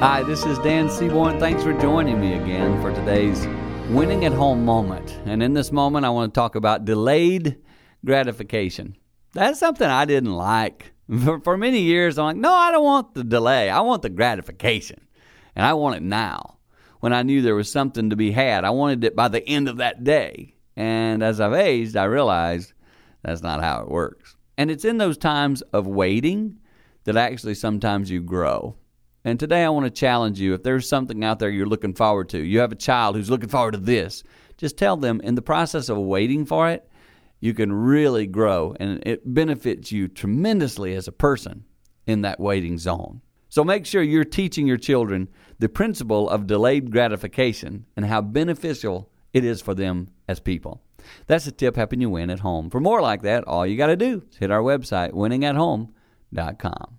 Hi, this is Dan Seaborn. Thanks for joining me again for today's winning at home moment. And in this moment, I want to talk about delayed gratification. That's something I didn't like. For, for many years, I'm like, no, I don't want the delay. I want the gratification. And I want it now. When I knew there was something to be had, I wanted it by the end of that day. And as I've aged, I realized that's not how it works. And it's in those times of waiting that actually sometimes you grow. And today I want to challenge you if there's something out there you're looking forward to, you have a child who's looking forward to this, just tell them in the process of waiting for it, you can really grow and it benefits you tremendously as a person in that waiting zone. So make sure you're teaching your children the principle of delayed gratification and how beneficial it is for them as people. That's a tip helping you win at home. For more like that, all you got to do is hit our website, winningathome.com.